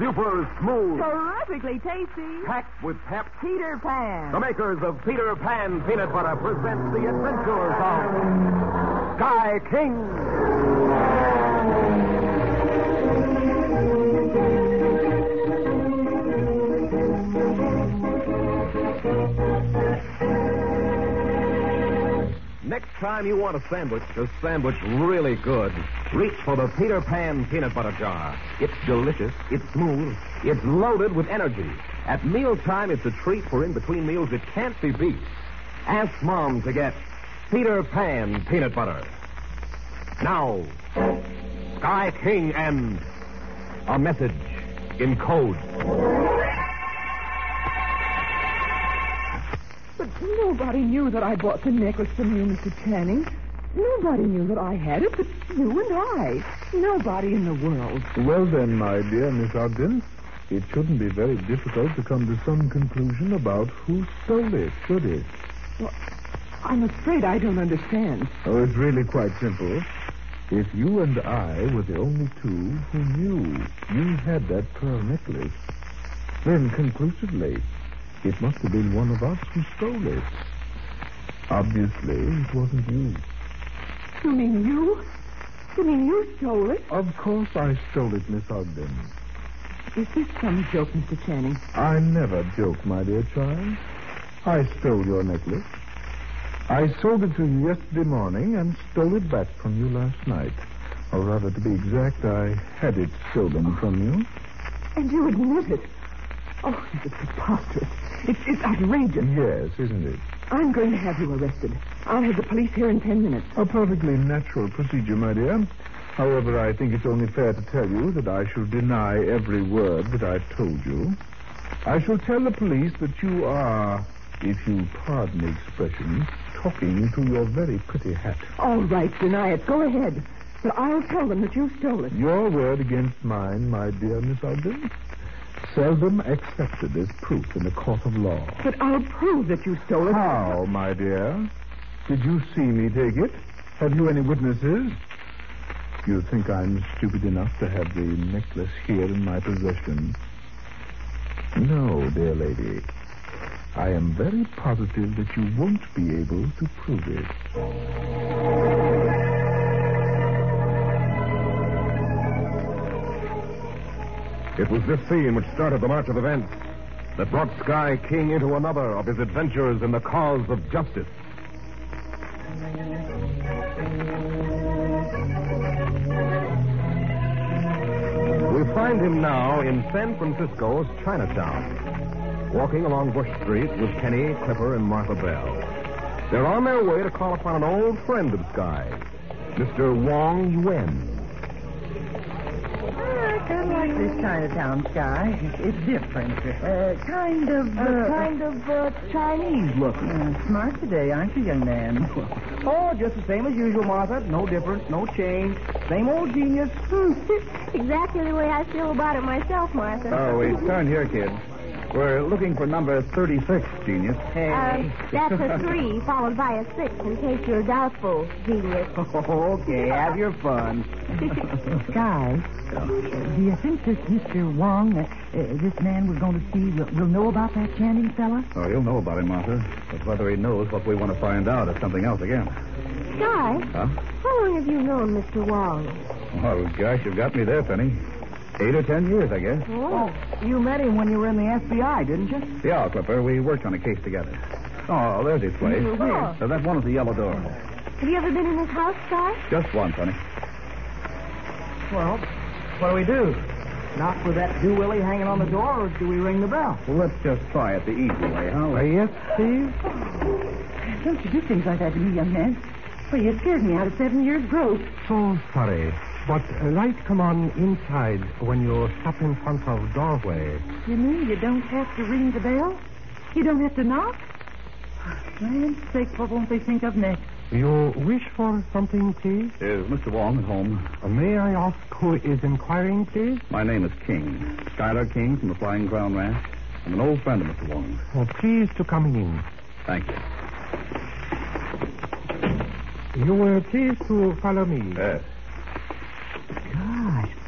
super smooth, Terrifically tasty. packed with pep. Peter Pan. The makers of Peter Pan Peanut Butter present the adventures of Sky King. Next time you want a sandwich, a sandwich really good, reach for the Peter Pan peanut butter jar. It's delicious, it's smooth, it's loaded with energy. At mealtime, it's a treat for in between meals it can't be beat. Ask Mom to get Peter Pan peanut butter. Now, Sky King and a message in code. But nobody knew that I bought the necklace from you, Mr. Channing. Nobody knew that I had it but you and I. Nobody in the world. Well, then, my dear Miss Ogden, it shouldn't be very difficult to come to some conclusion about who stole it, should it? I'm afraid I don't understand. Oh, it's really quite simple. If you and I were the only two who knew you had that pearl necklace, then conclusively, it must have been one of us who stole it. Obviously, it wasn't you. You mean you? You mean you stole it? Of course I stole it, Miss Ogden. Is this some joke, Mr. Channing? I never joke, my dear child. I stole your necklace. I sold it to you yesterday morning and stole it back from you last night. Or rather, to be exact, I had it stolen from you. And you admit it. Oh, it's preposterous. It's, it's outrageous. Yes, isn't it? I'm going to have you arrested. I'll have the police here in ten minutes. A perfectly natural procedure, my dear. However, I think it's only fair to tell you that I shall deny every word that I've told you. I shall tell the police that you are, if you pardon the expression, talking to your very pretty hat. All right, deny it. Go ahead. But I'll tell them that you stole it. Your word against mine, my dear Miss Ogden, seldom accepted as proof in a court of law. But I'll prove that you stole it. How, my dear? Did you see me take it? Have you any witnesses? You think I'm stupid enough to have the necklace here in my possession? No, dear lady. I am very positive that you won't be able to prove it. It was this scene which started the march of events that brought Sky King into another of his adventures in the cause of justice. We find him now in San Francisco's Chinatown, walking along Bush Street with Penny, Clipper, and Martha Bell. They're on their way to call upon an old friend of Sky's, Mr. Wong Yuen. I kind of like this Chinatown sky. It's different. Uh, kind of, uh, kind of uh, Chinese looking. uh, smart today, aren't you, young man? Oh, just the same as usual, Martha. No difference, no change. Same old genius. exactly the way I feel about it myself, Martha. Oh, we turn here, kid. We're looking for number 36, genius. Um, that's a three followed by a six in case you're doubtful, genius. okay, have your fun. Sky, uh, do you think this Mr. Wong, uh, uh, this man we're going to see, will, will know about that Channing fella? Oh, he'll know about him, Martha. But whether he knows what we want to find out is something else again. Guy? Huh? how long have you known Mr. Wong? Oh, gosh, you've got me there, Penny. Eight or ten years, I guess. Oh. You met him when you were in the FBI, didn't you? Yeah, Clipper. We worked on a case together. Oh, there's his place. Where? Uh, that one with the yellow door. Have you ever been in his house, Sky? Just once, honey. Well, what do we do? Knock with that do willy hanging on the door, or do we ring the bell? Well, let's just try it the easy way, huh? yes, Steve? Don't you do things like that to me, young man. Well, you scared me out of seven years' growth. So sorry, but light come on inside when you stop in front of doorway. You mean you don't have to ring the bell? You don't have to knock? Land's sake, what won't they think of next? You wish for something, please? Is Mr. Wong at home? Uh, May I ask who is inquiring, please? My name is King. Schuyler King from the Flying Crown Ranch. I'm an old friend of Mr. Wong. Oh, please to come in. Thank you. You will please to follow me. Yes.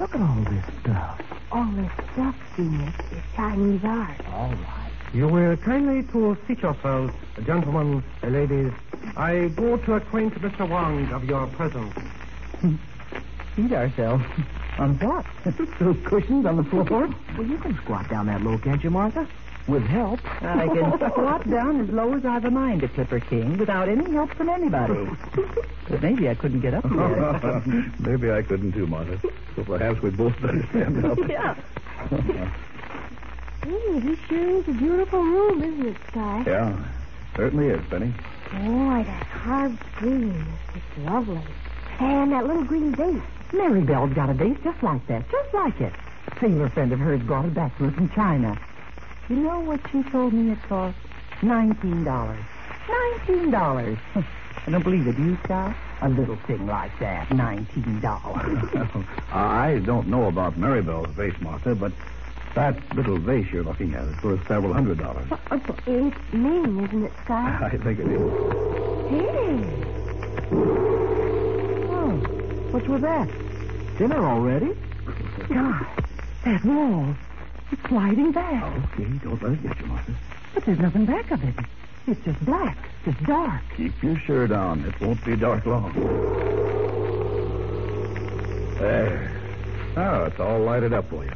Gosh, look at all this stuff. All this stuff, Phoenix, is Chinese art. All right. You will kindly to seat yourselves, gentlemen, ladies. I go to acquaint Mr. Wong of your presence. Seat ourselves. On what? Those cushions on the floor? Well, you can squat down that low, can't you, Martha? With help. I can squat down as low as I've a mind to Clipper King without any help from anybody. but maybe I couldn't get up there. Maybe I couldn't too, Martha. So perhaps we both better stand up. Yeah. Hey, oh, this sure is a beautiful room, isn't it, Sky? yeah, certainly is, Penny. Boy, that carved green is just lovely. And that little green vase. Mary Bell's got a vase just like that, just like it. A sailor friend of hers brought it back to her from China. You know what she told me it cost? Nineteen dollars. Nineteen dollars. I don't believe it, do you, Scott? A little thing like that, nineteen dollars. I don't know about Maribel's vase, Martha, but that little vase you're looking at is worth several hundred dollars. Uh, it's Ming, isn't it, Sky? I think it is. Hey. Oh, what's with that? Dinner already? God, that wall. It's sliding back. Okay, don't let it get you, Martha. But there's nothing back of it. It's just black, just dark. Keep your shirt on. It won't be dark long. There. Now it's all lighted up for you.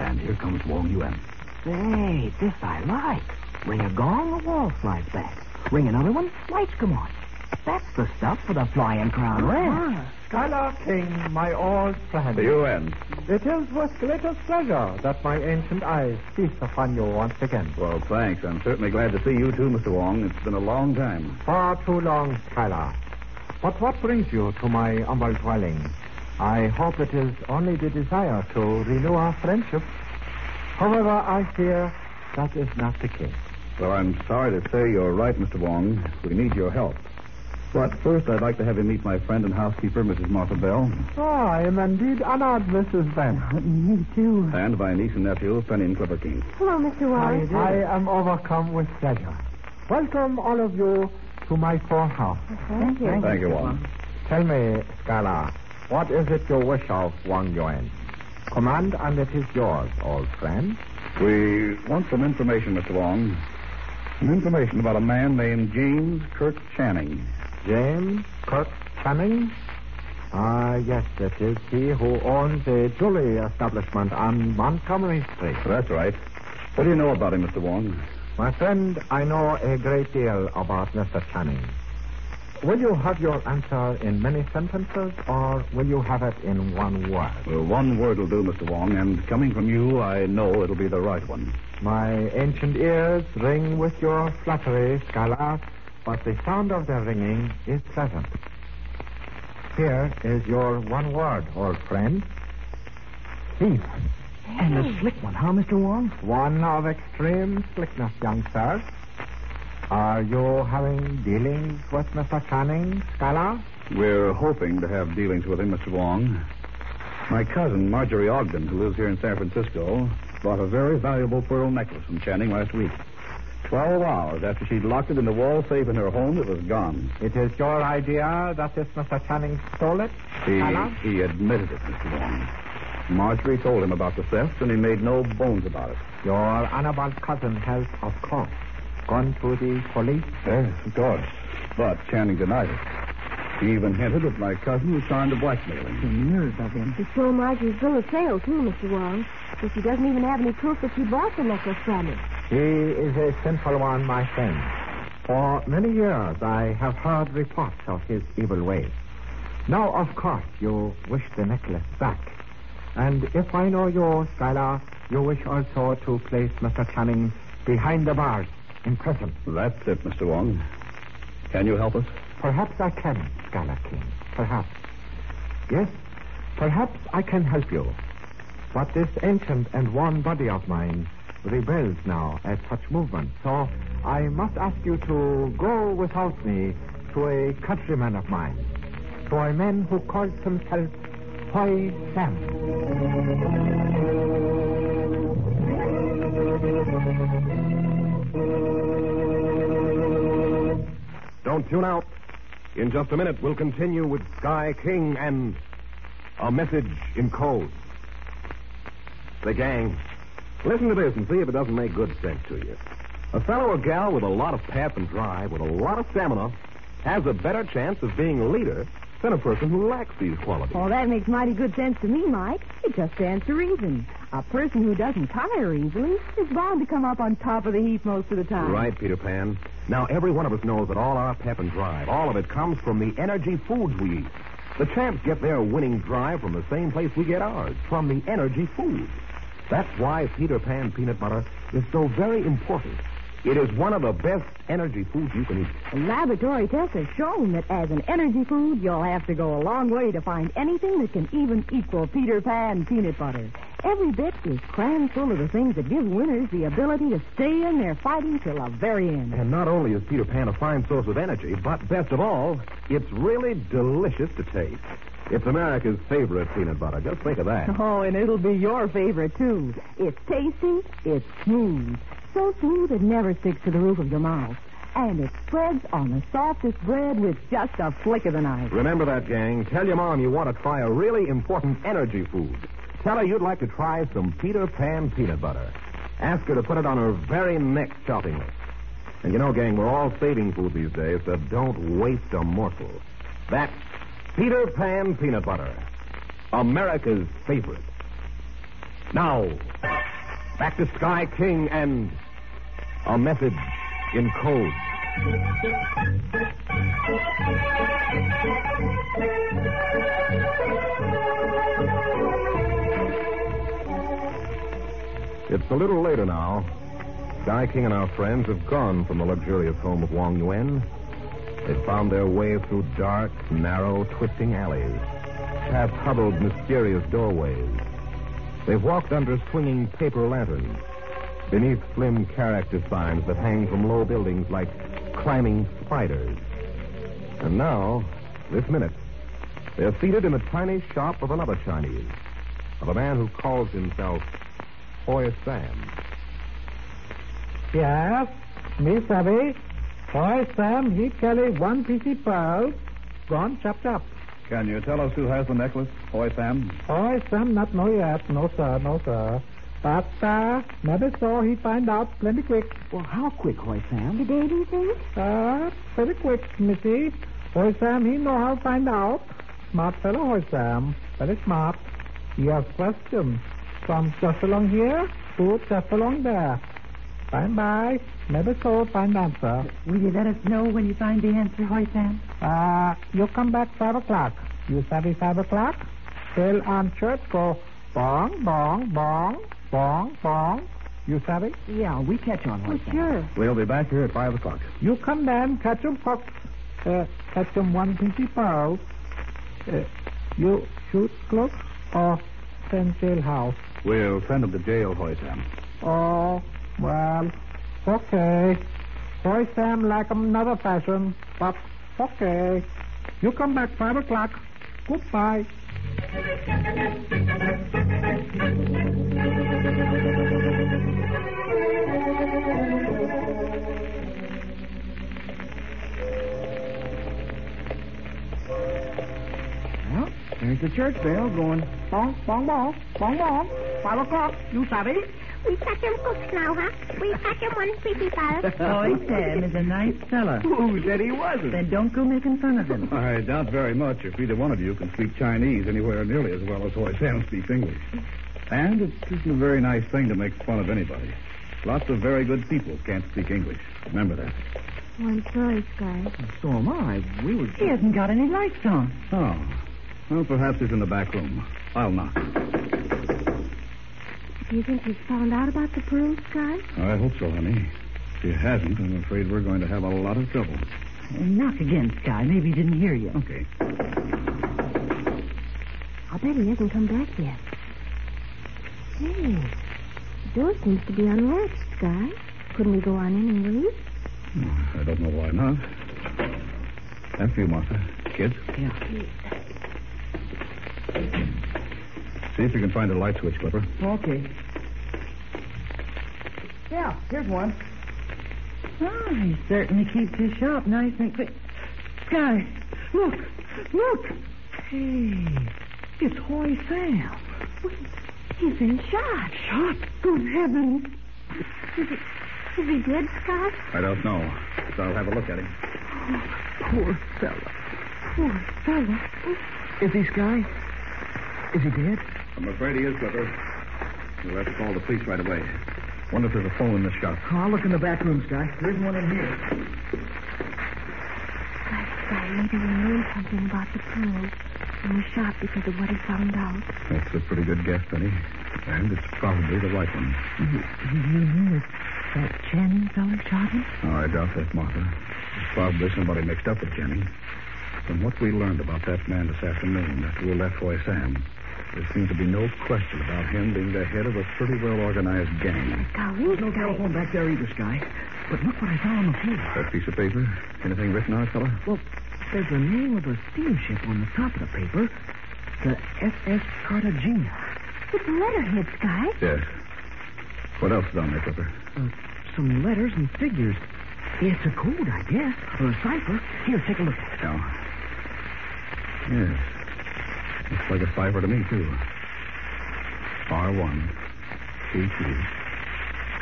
And here comes Wong Yuen. Say, this I like. Ring a gong, the wall slides back. Ring another one, lights come on. That's the stuff for the flying crown red. Ah. Schuyler King, my old friend. Yuan. It is with greatest pleasure that my ancient eyes feast upon you once again. Well, thanks. I'm certainly glad to see you too, Mr. Wong. It's been a long time. Far too long, Schuyler. But what brings you to my humble dwelling? I hope it is only the desire to renew our friendship. However, I fear that is not the case. Well, I'm sorry to say you're right, Mr. Wong. We need your help. But first, I'd like to have you meet my friend and housekeeper, Mrs. Martha Bell, Oh, I am indeed honored, Mrs. Bell. Me too. and my niece and nephew, Penny and Clipper King. Hello, Mr. Wong. I am overcome with pleasure. Welcome, all of you, to my poor house. Thank you. Thank you, Wong. Tell me, Scala, what is it you wish of Wong Yuen? Command, and it is yours, old friend. We want some information, Mr. Wong. Some information about a man named James Kirk Channing. James Kirk Channing? Ah, yes, it is he who owns a jewelry establishment on Montgomery Street. That's right. What do you know about him, Mr. Wong? My friend, I know a great deal about Mr. Channing. Will you have your answer in many sentences, or will you have it in one word? Well, one word will do, Mr. Wong, and coming from you, I know it'll be the right one. My ancient ears ring with your flattery, Scala, but the sound of their ringing is pleasant. Here is your one word, old friend. Thief. And a slick one, huh, Mr. Wong? One of extreme slickness, young sir. Are you having dealings with Mr. Channing, Scala? We're hoping to have dealings with him, Mr. Wong. My cousin, Marjorie Ogden, who lives here in San Francisco, bought a very valuable pearl necklace from Channing last week. Twelve hours after she'd locked it in the wall safe in her home, it was gone. It is your idea that this Mr. Channing stole it, He, Scala? he admitted it, Mr. Wong. Marjorie told him about the theft, and he made no bones about it. Your honorable cousin has, of course, gone to the police. Yes, of course. But Channing denied it. He even hinted that my cousin was trying to blackmail him. The nerve of him. He stole Marjorie's bill of sale, too, Mr. Wong. But she doesn't even have any proof that she bought the necklace from him. He is a sinful one, my friend. For many years I have heard reports of his evil ways. Now, of course, you wish the necklace back. And if I know you, Schuyler, you wish also to place Mr. Channing behind the bars in prison. That's it, Mr. Wong. Can you help us? Perhaps I can, Schuyler King. Perhaps. Yes, perhaps I can help you. But this ancient and worn body of mine rebels now at such movement. So I must ask you to go without me to a countryman of mine, to a man who calls himself Hoy Sam. Don't tune out. In just a minute, we'll continue with Sky King and a message in code. The gang, listen to this and see if it doesn't make good sense to you. A fellow or gal with a lot of pep and drive, with a lot of stamina, has a better chance of being a leader than a person who lacks these qualities. Well, that makes mighty good sense to me, Mike. It just stands to reason. A person who doesn't tire easily is bound to come up on top of the heap most of the time. Right, Peter Pan. Now, every one of us knows that all our pep and drive, all of it comes from the energy foods we eat. The champs get their winning drive from the same place we get ours, from the energy foods. That's why Peter Pan peanut butter is so very important. It is one of the best energy foods you can eat. Laboratory tests have shown that as an energy food, you'll have to go a long way to find anything that can even equal Peter Pan peanut butter. Every bit is crammed full of the things that give winners the ability to stay in their fighting till the very end. And not only is Peter Pan a fine source of energy, but best of all, it's really delicious to taste. It's America's favorite peanut butter. Just think of that. Oh, and it'll be your favorite, too. It's tasty, it's smooth. So smooth it never sticks to the roof of your mouth. And it spreads on the softest bread with just a flick of the knife. Remember that, gang. Tell your mom you want to try a really important energy food. Tell her you'd like to try some Peter Pan peanut butter. Ask her to put it on her very next shopping list. And you know, gang, we're all saving food these days, so don't waste a morsel. That's Peter Pan peanut butter, America's favorite. Now, back to Sky King and a message in code. It's a little later now. Sky King and our friends have gone from the luxurious home of Wong Yuen. They've found their way through dark, narrow, twisting alleys, past huddled, mysterious doorways. They've walked under swinging paper lanterns, beneath slim character signs that hang from low buildings like climbing spiders. And now, this minute, they're seated in the tiny shop of another Chinese, of a man who calls himself Hoy Sam. Yes, Miss Abby. Hoy Sam, he carry one piece of pearl, gone chopped up. Can you tell us who has the necklace, Hoy Sam? Hoy Sam not know yet. No, sir, no, sir. But, uh, maybe so he find out plenty quick. Well, how quick, Hoy Sam? Today, do you think? Uh, pretty quick, Missy. Hoy Sam, he know how to find out. Smart fellow, Hoy Sam. Very smart. He has questions. From just along here to just along there. Bye bye. Maybe so find answer. Will you let us know when you find the answer, Hoy Sam? Uh, you come back five o'clock. You savvy five o'clock? Bell on church go bong, bong, bong, bong, bong. You savvy? Yeah, we catch on, Hoy Oh, sure. We'll be back here at 5 o'clock. You come then, catch 'em fox. Uh, catch 'em one pinky pearl. Uh, you shoot close or send jailhouse? We'll send him to jail, Hoy Sam. Oh, well, okay. Hoy Sam like another fashion, but okay. You come back five o'clock. Goodbye. Well, there's the church bell going bong, bong, bong, bong, bong. Five o'clock. You savvy? We catch him cooks now, huh? We catch him one pretty pearl. Hoy Sam is a nice fella. Who said he wasn't? Then don't go making fun of him. I doubt very much if either one of you can speak Chinese anywhere nearly as well as Hoy Sam speaks English. And it isn't a very nice thing to make fun of anybody. Lots of very good people can't speak English. Remember that. Oh, I'm sorry, Sky. So am I. We were. He hasn't got any lights on. Oh. Well, perhaps he's in the back room. I'll knock. Do you think he's found out about the pearls, Sky? I hope so, honey. If he hasn't, I'm afraid we're going to have a lot of trouble. Knock again, Sky. Maybe he didn't hear you. Okay. I'll bet he hasn't come back yet. Hey, the door seems to be unlatched, Sky. Couldn't we go on in and leave? I don't know why not. After you, Martha. Kids, Yeah. See if you can find a light switch, Clipper. Okay. Yeah, here's one. Oh, he certainly keeps his shop nice and clean. Sky, look, look. Hey, it's Hoy Sam. He's been shot. Shot? Good heavens. Is he, is he dead, Scott? I don't know. So I'll have a look at him. Oh, Poor fellow. Poor fellow. Is he, Sky? Is he dead? I'm afraid he is, Clipper. You'll have to call the police right away. Wonder if there's a phone in the shop. Oh, I'll look in the back room, Sky. There isn't one in here. Scott, maybe he knew something about the pearl. And the shop because of what he found out. That's a pretty good guess, Penny. And it's probably the right one. You, you mean that, that Channing fellow shot him? Oh, I doubt that, Martha. There's probably somebody mixed up with Jenny. From what we learned about that man this afternoon after we left Hoy Sam, there seems to be no question about him being the head of a pretty well organized gang. Golly, There's no Scott. telephone back there either, Sky. But look what I found on the floor. That piece of paper? Anything written on it, fella? Well, there's the name of a steamship on the top of the paper. The SS Cartagena. It's a letterhead, Sky. Yes. What else is on there, Clipper? Uh, some letters and figures. It's a code, I guess, or a cipher. Here, take a look. No. Yes. Looks like a cipher to me, too. R1, K2,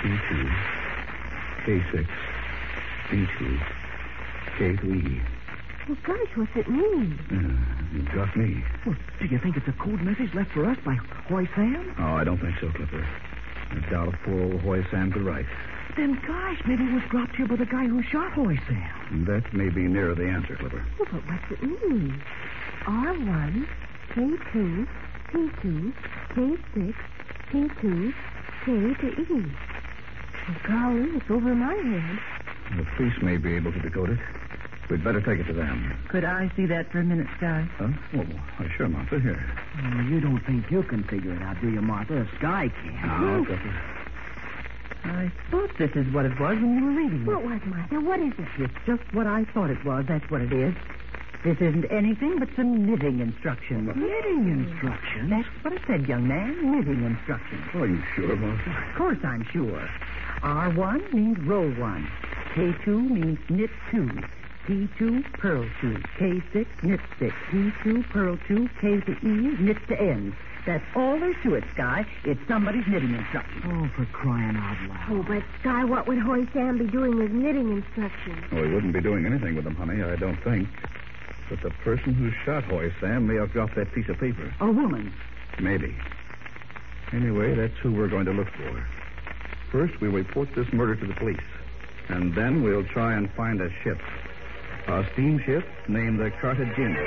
P2, K6, B2, K3. Well, gosh, what's it mean? Uh, you got me. Well, do you think it's a code message left for us by Hoy Sam? Oh, I don't think so, Clipper. I doubt if poor old Hoy Sam could write. Then, gosh, maybe it was dropped here by the guy who shot Hoy Sam. That may be nearer the answer, Clipper. Well, but what's it mean? R1, K2, P2, K6, P2, K to E. Well, golly, it's over my head. The police may be able to decode it. We'd better take it to them. Could I see that for a minute, Sky? Huh? Oh, why, sure, Martha. Here. Oh, you don't think you can figure it out, do you, Martha? Sky can. Now, Clipper. I thought this is what it was when you were reading it. What was, Martha? What is it? It's just what I thought it was. That's what it is. This isn't anything but some knitting instructions. Knitting instructions? That's what I said, young man. Knitting instructions. Are you sure, Martha? Of course I'm sure. R1 means roll one. K2 means knit two. P2, purl two. K6, knit six. P2, purl two. K to E, knit to end. That's all there's to it, Sky. It's somebody's knitting instructions. Oh, for crying out loud. Oh, but Sky, what would Hoy Sam be doing with knitting instructions? Well, oh, he wouldn't be doing anything with them, honey, I don't think. But the person who shot Hoy Sam may have dropped that piece of paper. A woman. Maybe. Anyway, that's who we're going to look for. First, we'll report this murder to the police. And then we'll try and find a ship. A steamship named the Cartagena.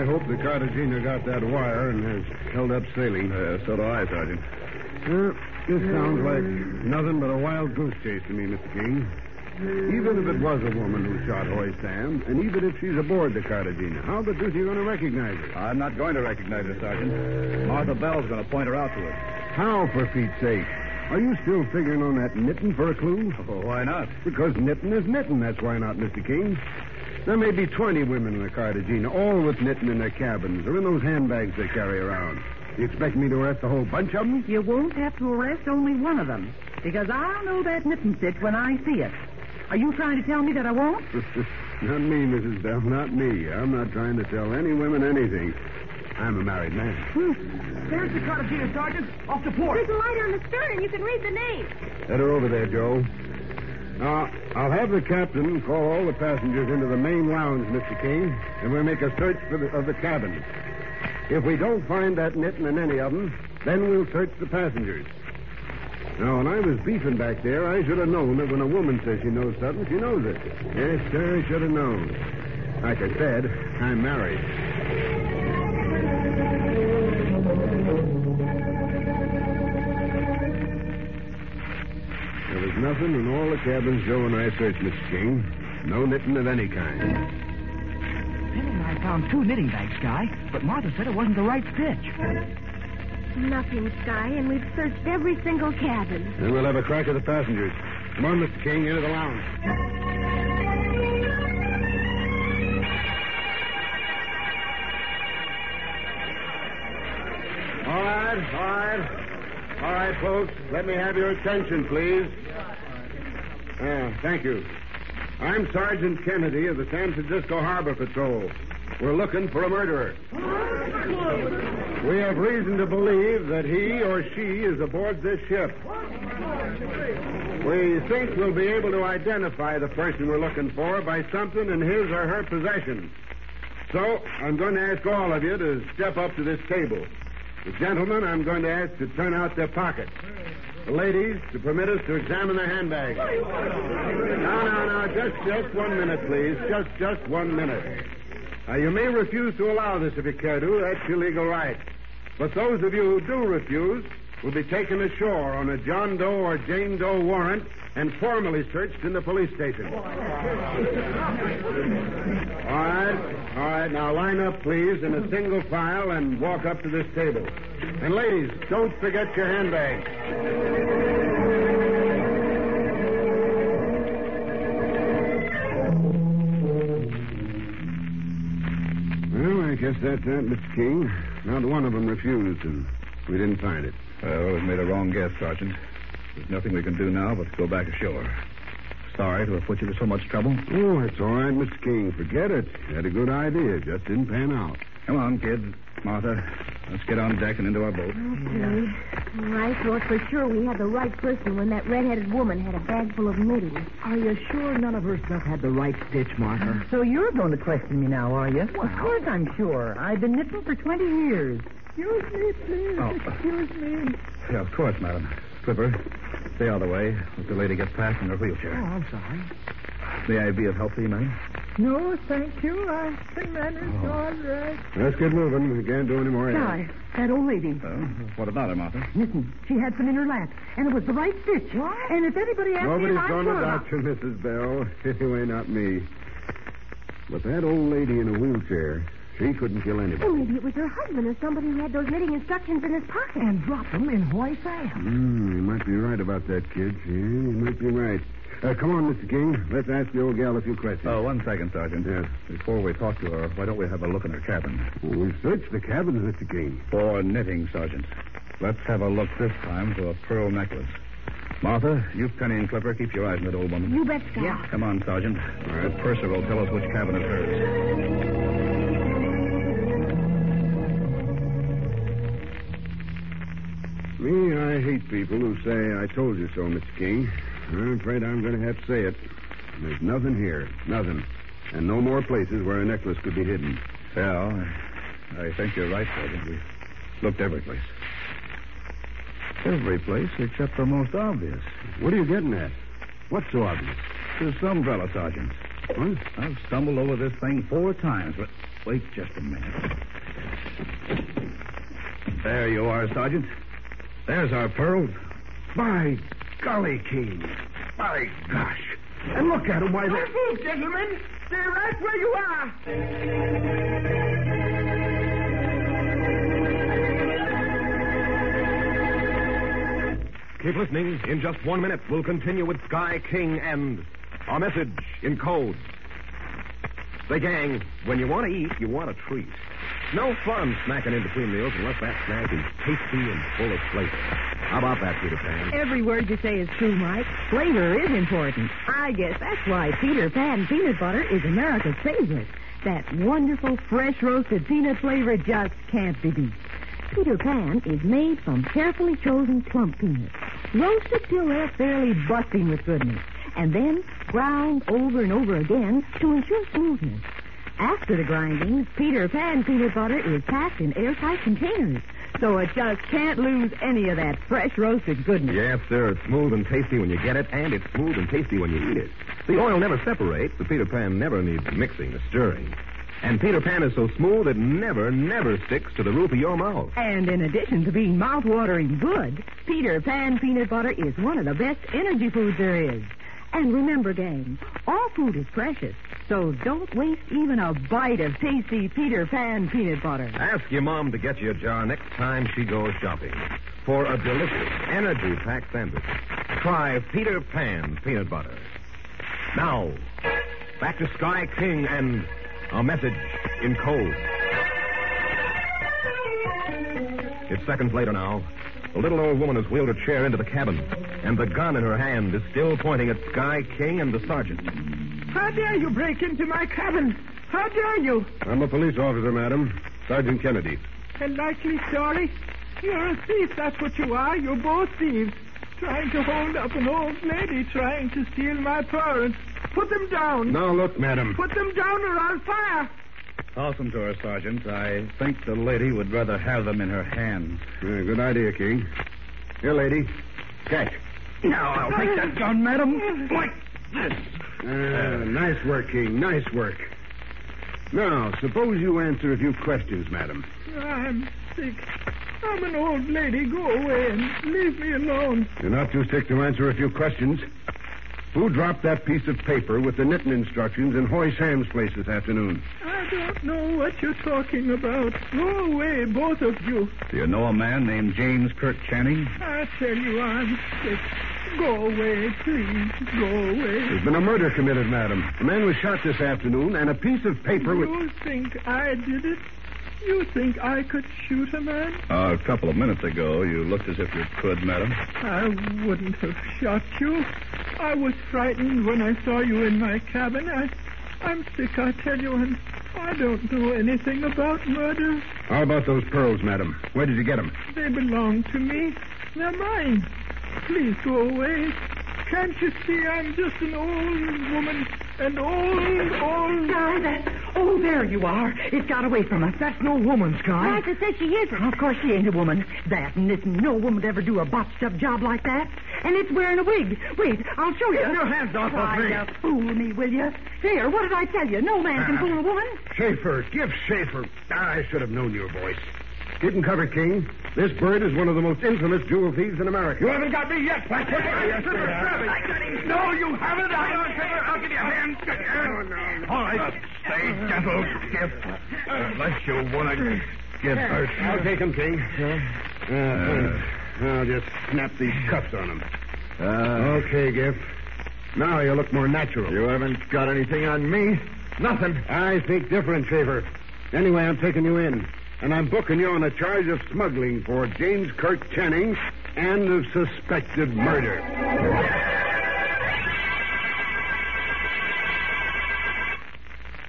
I hope the Cartagena got that wire and has held up sailing. Uh, so do I, Sergeant. Uh, this sounds like nothing but a wild goose chase to me, Mr. King. Even if it was a woman who shot Hoy Sam, and even if she's aboard the Cartagena, how the deuce are you going to recognize her? I'm not going to recognize her, Sergeant. Martha Bell's going to point her out to us. How, for Pete's sake? Are you still figuring on that knitting for a clue? Oh, why not? Because knitting is knitting, that's why not, Mr. King. There may be 20 women in the Cartagena, all with knitting in their cabins or in those handbags they carry around. You expect me to arrest a whole bunch of them? You won't have to arrest only one of them, because I'll know that knitting stitch when I see it. Are you trying to tell me that I won't? not me, Mrs. Bell, not me. I'm not trying to tell any women anything. I'm a married man. Hmm. There's the Cartagena, Sergeant. Off the port. There's a light on the stern, and you can read the name. Head her over there, Joe. Now, I'll have the captain call all the passengers into the main lounge, Mr. King, and we'll make a search for the, of the cabin. If we don't find that knitting in any of them, then we'll search the passengers. Now, when I was beefing back there, I should have known that when a woman says she knows something, she knows it. Yes, sir, I should have known. Like I said, I'm married. There was nothing in all the cabins Joe and I searched, Mr. King. No knitting of any kind. Penny and I found two knitting bags, Sky, but Martha said it wasn't the right stitch. Nothing, Sky, and we've searched every single cabin. Then we'll have a crack at the passengers. Come on, Mr. King, into the lounge. All right, all right. All right, folks, let me have your attention, please. Ah, thank you. I'm Sergeant Kennedy of the San Francisco Harbor Patrol. We're looking for a murderer. We have reason to believe that he or she is aboard this ship. We think we'll be able to identify the person we're looking for by something in his or her possession. So, I'm going to ask all of you to step up to this table. The gentlemen, I'm going to ask to turn out their pockets. The ladies, to permit us to examine their handbags. No, no, no, just, just one minute, please. Just, just one minute. Now, you may refuse to allow this if you care to. That's your legal right. But those of you who do refuse will be taken ashore on a John Doe or Jane Doe warrant and formally searched in the police station. All right, all right. Now line up, please, in a single file and walk up to this table. And ladies, don't forget your handbags. Well, I guess that's that, Mr. King. Not one of them refused, and we didn't find it. Well, we've made a wrong guess, Sergeant. There's nothing we can do now but go back ashore. Sorry to have put you to so much trouble. Oh, it's all right, Mr. King. Forget it. You had a good idea. Just didn't pan out. Come on, kids. Martha, let's get on deck and into our boat. Okay. I thought for sure we had the right person when that red-headed woman had a bag full of knitting. Are you sure none of her stuff had the right stitch, Martha? So you're going to question me now, are you? Of course I'm sure. I've been knitting for 20 years. Excuse me, please. Oh. Excuse me. Yeah, of course, madam. Clipper, stay out of the way. Let the lady get past in her wheelchair. Oh. I'm sorry. May I be of help to you, madam? No, thank you. I can manage all right. Let's get moving. We can't do any more. here. Guy, that old lady. Uh, what about her, Martha? Listen, she had some in her lap, and it was the right stitch. And if anybody asks me Nobody's if I'm going to sure doubt you, Mrs. Bell. Anyway, not me. But that old lady in a wheelchair, she couldn't kill anybody. Well, anybody. maybe it was her husband or somebody who had those knitting instructions in his pocket. And dropped them in Hoy Sam. Hmm, you might be right about that, kid. Yeah, you might be right. Uh, come on, Mr. King. Let's ask the old gal a few questions. Oh, one second, Sergeant. Yes. Before we talk to her, why don't we have a look in her cabin? Well, we've searched the cabin, Mr. King. For knitting, Sergeant. Let's have a look this time for a pearl necklace. Martha, you, Penny, and Clipper, keep your eyes on that old woman. You bet, Scott. Come on, Sergeant. All right. Purser will tell us which cabin is hers. Me, I hate people who say, I told you so, Mr. King. I'm afraid I'm going to have to say it. There's nothing here. Nothing. And no more places where a necklace could be hidden. Well, I, think you're right, Sergeant. We looked every place. Every place except the most obvious. What are you getting at? What's so obvious? This umbrella, Sergeant. What? I've stumbled over this thing four times, but wait just a minute. There you are, Sergeant. There's our pearls. By golly, King. By gosh. And look at them. Why, they... move, gentlemen. Stay right where you are. Keep listening. In just one minute, we'll continue with Sky King and our message in code. Say, gang, when you want to eat, you want a treat. No fun snacking in between meals unless that snack is tasty and full of flavor. How about that, Peter Pan? Every word you say is true, Mike. Flavor is important. I guess that's why Peter Pan peanut butter is America's favorite. That wonderful, fresh roasted peanut flavor just can't be beat. Peter Pan is made from carefully chosen plump peanuts, roasted till they're fairly busting with goodness, and then ground over and over again to ensure smoothness. After the grinding, Peter Pan peanut butter is packed in airtight containers, so it just can't lose any of that fresh roasted goodness. Yes, sir. It's smooth and tasty when you get it, and it's smooth and tasty when you eat it. The oil never separates. The Peter Pan never needs mixing or stirring. And Peter Pan is so smooth it never, never sticks to the roof of your mouth. And in addition to being mouth-watering good, Peter Pan peanut butter is one of the best energy foods there is. And remember, gang, all food is precious, so don't waste even a bite of tasty Peter Pan peanut butter. Ask your mom to get you a jar next time she goes shopping for a delicious, energy-packed sandwich. Try Peter Pan peanut butter. Now, back to Sky King and a message in code. It's seconds later now. The little old woman has wheeled her chair into the cabin, and the gun in her hand is still pointing at Sky King and the sergeant. How dare you break into my cabin? How dare you? I'm a police officer, madam. Sergeant Kennedy. A likely story? You're a thief, that's what you are. You're both thieves. Trying to hold up an old lady trying to steal my pearls. Put them down. Now, look, madam. Put them down or I'll fire. Toss them to her, Sergeant. I think the lady would rather have them in her hands. Yeah, good idea, King. Here, lady. Catch. Now, I'll take that gun, madam. Like this. Uh, nice work, King. Nice work. Now, suppose you answer a few questions, madam. I'm sick. I'm an old lady. Go away and leave me alone. You're not too sick to answer a few questions. Who dropped that piece of paper with the knitting instructions in Hoy Sam's place this afternoon? I don't know what you're talking about. Go away, both of you. Do you know a man named James Kirk Channing? I tell you, I'm sick. Go away, please. Go away. There's been a murder committed, madam. A man was shot this afternoon, and a piece of paper with. You think I did it? You think I could shoot a man? a couple of minutes ago, you looked as if you could, madam. I wouldn't have shot you. I was frightened when I saw you in my cabin. I, I'm sick, I tell you, and I don't know anything about murder. How about those pearls, madam? Where did you get them? They belong to me. They're mine. Please go away. Can't you see I'm just an old woman? An old, old... Sky, that... Oh, there you are. It got away from us. That's no woman, Sky. Liza says she isn't. Of course she ain't a woman. That and this, no woman would ever do a botched-up job like that. And it's wearing a wig. Wait, I'll show you. Get your hands off of Try me. to fool me, will you? Here, what did I tell you? No man can fool a woman. Schaefer. Giff Schaefer. Ah, I should have known your voice. Get in cover, King. This bird is one of the most infamous jewel thieves in America. You haven't got me yet, Fletcher. Yes, sir. I got him. No, you haven't. I don't care. I'll give you a hand. Oh, no. All right. Stay gentle, Skip. Unless you want to get hurt. I'll take him, King. Uh, thanks. I'll just snap these cuffs on him. okay, Giff. Now you look more natural. You haven't got anything on me. Nothing. I think different, Schaefer. Anyway, I'm taking you in. And I'm booking you on a charge of smuggling for James Kirk Channing and of suspected murder.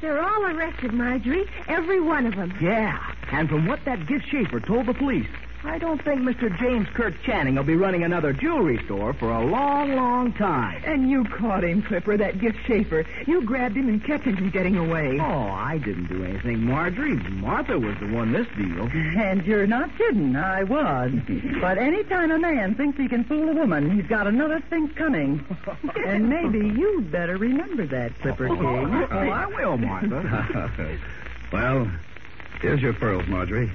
They're all arrested, Marjorie. Every one of them. Yeah, and from what that Giff Schaefer told the police, I don't think Mr. James Kirk Channing will be running another jewelry store for a long, long time. And you caught him, Clipper, that Giff Schaefer. You grabbed him and kept him from getting away. Oh, I didn't do anything, Marjorie. Martha was the one this deal. And you're not kidding. I was. but any time a man thinks he can fool a woman, he's got another thing coming. and maybe you'd better remember that, Clipper oh, King. Oh, I will, Martha. well, here's your pearls, Marjorie.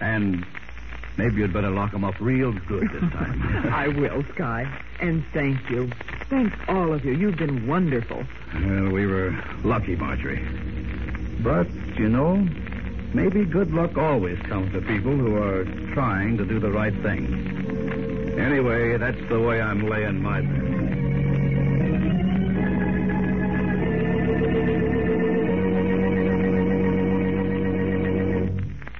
And maybe you'd better lock 'em up real good this time. I will, Sky. And thank you. Thanks, all of you. You've been wonderful. well, we were lucky, Marjorie. But, you know, maybe good luck always comes to people who are trying to do the right thing. Anyway, that's the way I'm laying my bet.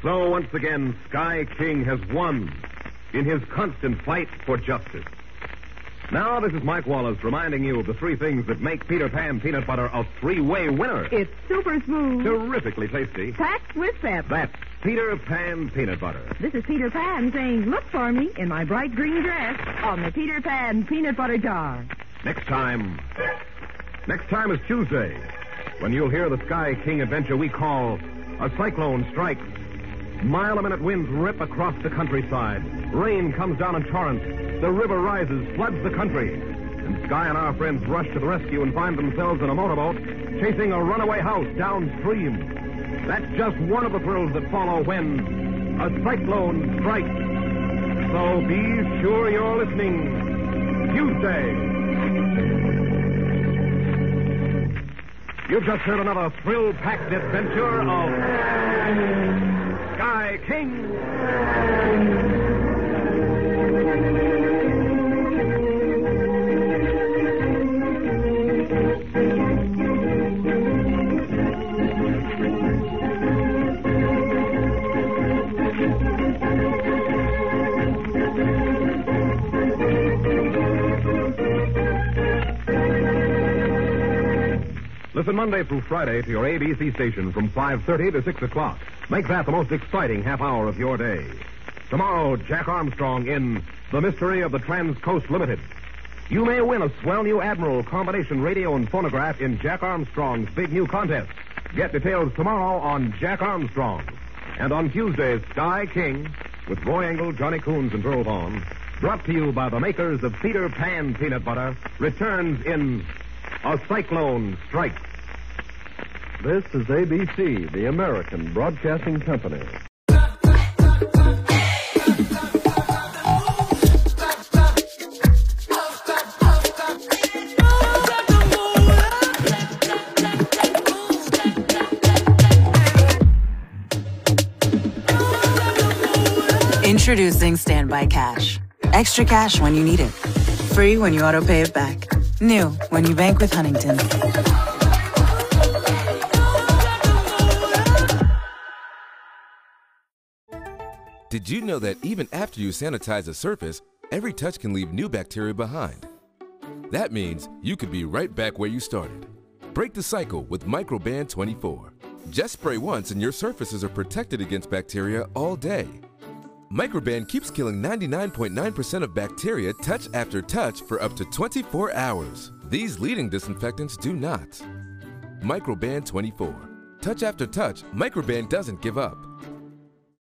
So once again, Sky King has won in his constant fight for justice. Now, this is Mike Wallace reminding you of the three things that make Peter Pan peanut butter a three-way winner. It's super smooth. Terrifically tasty. Packed with pep. That's Peter Pan peanut butter. This is Peter Pan saying, look for me in my bright green dress on the Peter Pan peanut butter jar. Next time. Next time is Tuesday, when you'll hear the Sky King adventure we call A Cyclone Strikes. Mile a minute winds rip across the countryside. Rain comes down in torrents. The river rises, floods the country. And Sky and our friends rush to the rescue and find themselves in a motorboat chasing a runaway house downstream. That's just one of the thrills that follow when a cyclone strikes. So be sure you're listening Tuesday. You've just heard another thrill-packed adventure of Sky King. Monday through Friday to your ABC station from 5.30 to 6 o'clock. Make that the most exciting half hour of your day. Tomorrow, Jack Armstrong in The Mystery of the Trans-Coast Limited. You may win a swell new Admiral combination radio and phonograph in Jack Armstrong's big new contest. Get details tomorrow on Jack Armstrong. And on Tuesday, Sky King with Roy Engel, Johnny Coons, and Beryl Vaughn, brought to you by the makers of Peter Pan Peanut Butter, returns in A Cyclone Strikes. This is ABC, the American Broadcasting Company. Introducing Standby Cash. Extra cash when you need it. Free when you auto pay it back. New when you bank with Huntington. Did you know that even after you sanitize a surface, every touch can leave new bacteria behind? That means you could be right back where you started. Break the cycle with Microban 24. Just spray once and your surfaces are protected against bacteria all day. Microban keeps killing 99.9% of bacteria touch after touch for up to 24 hours. These leading disinfectants do not. Microban 24. Touch after touch, Microban doesn't give up.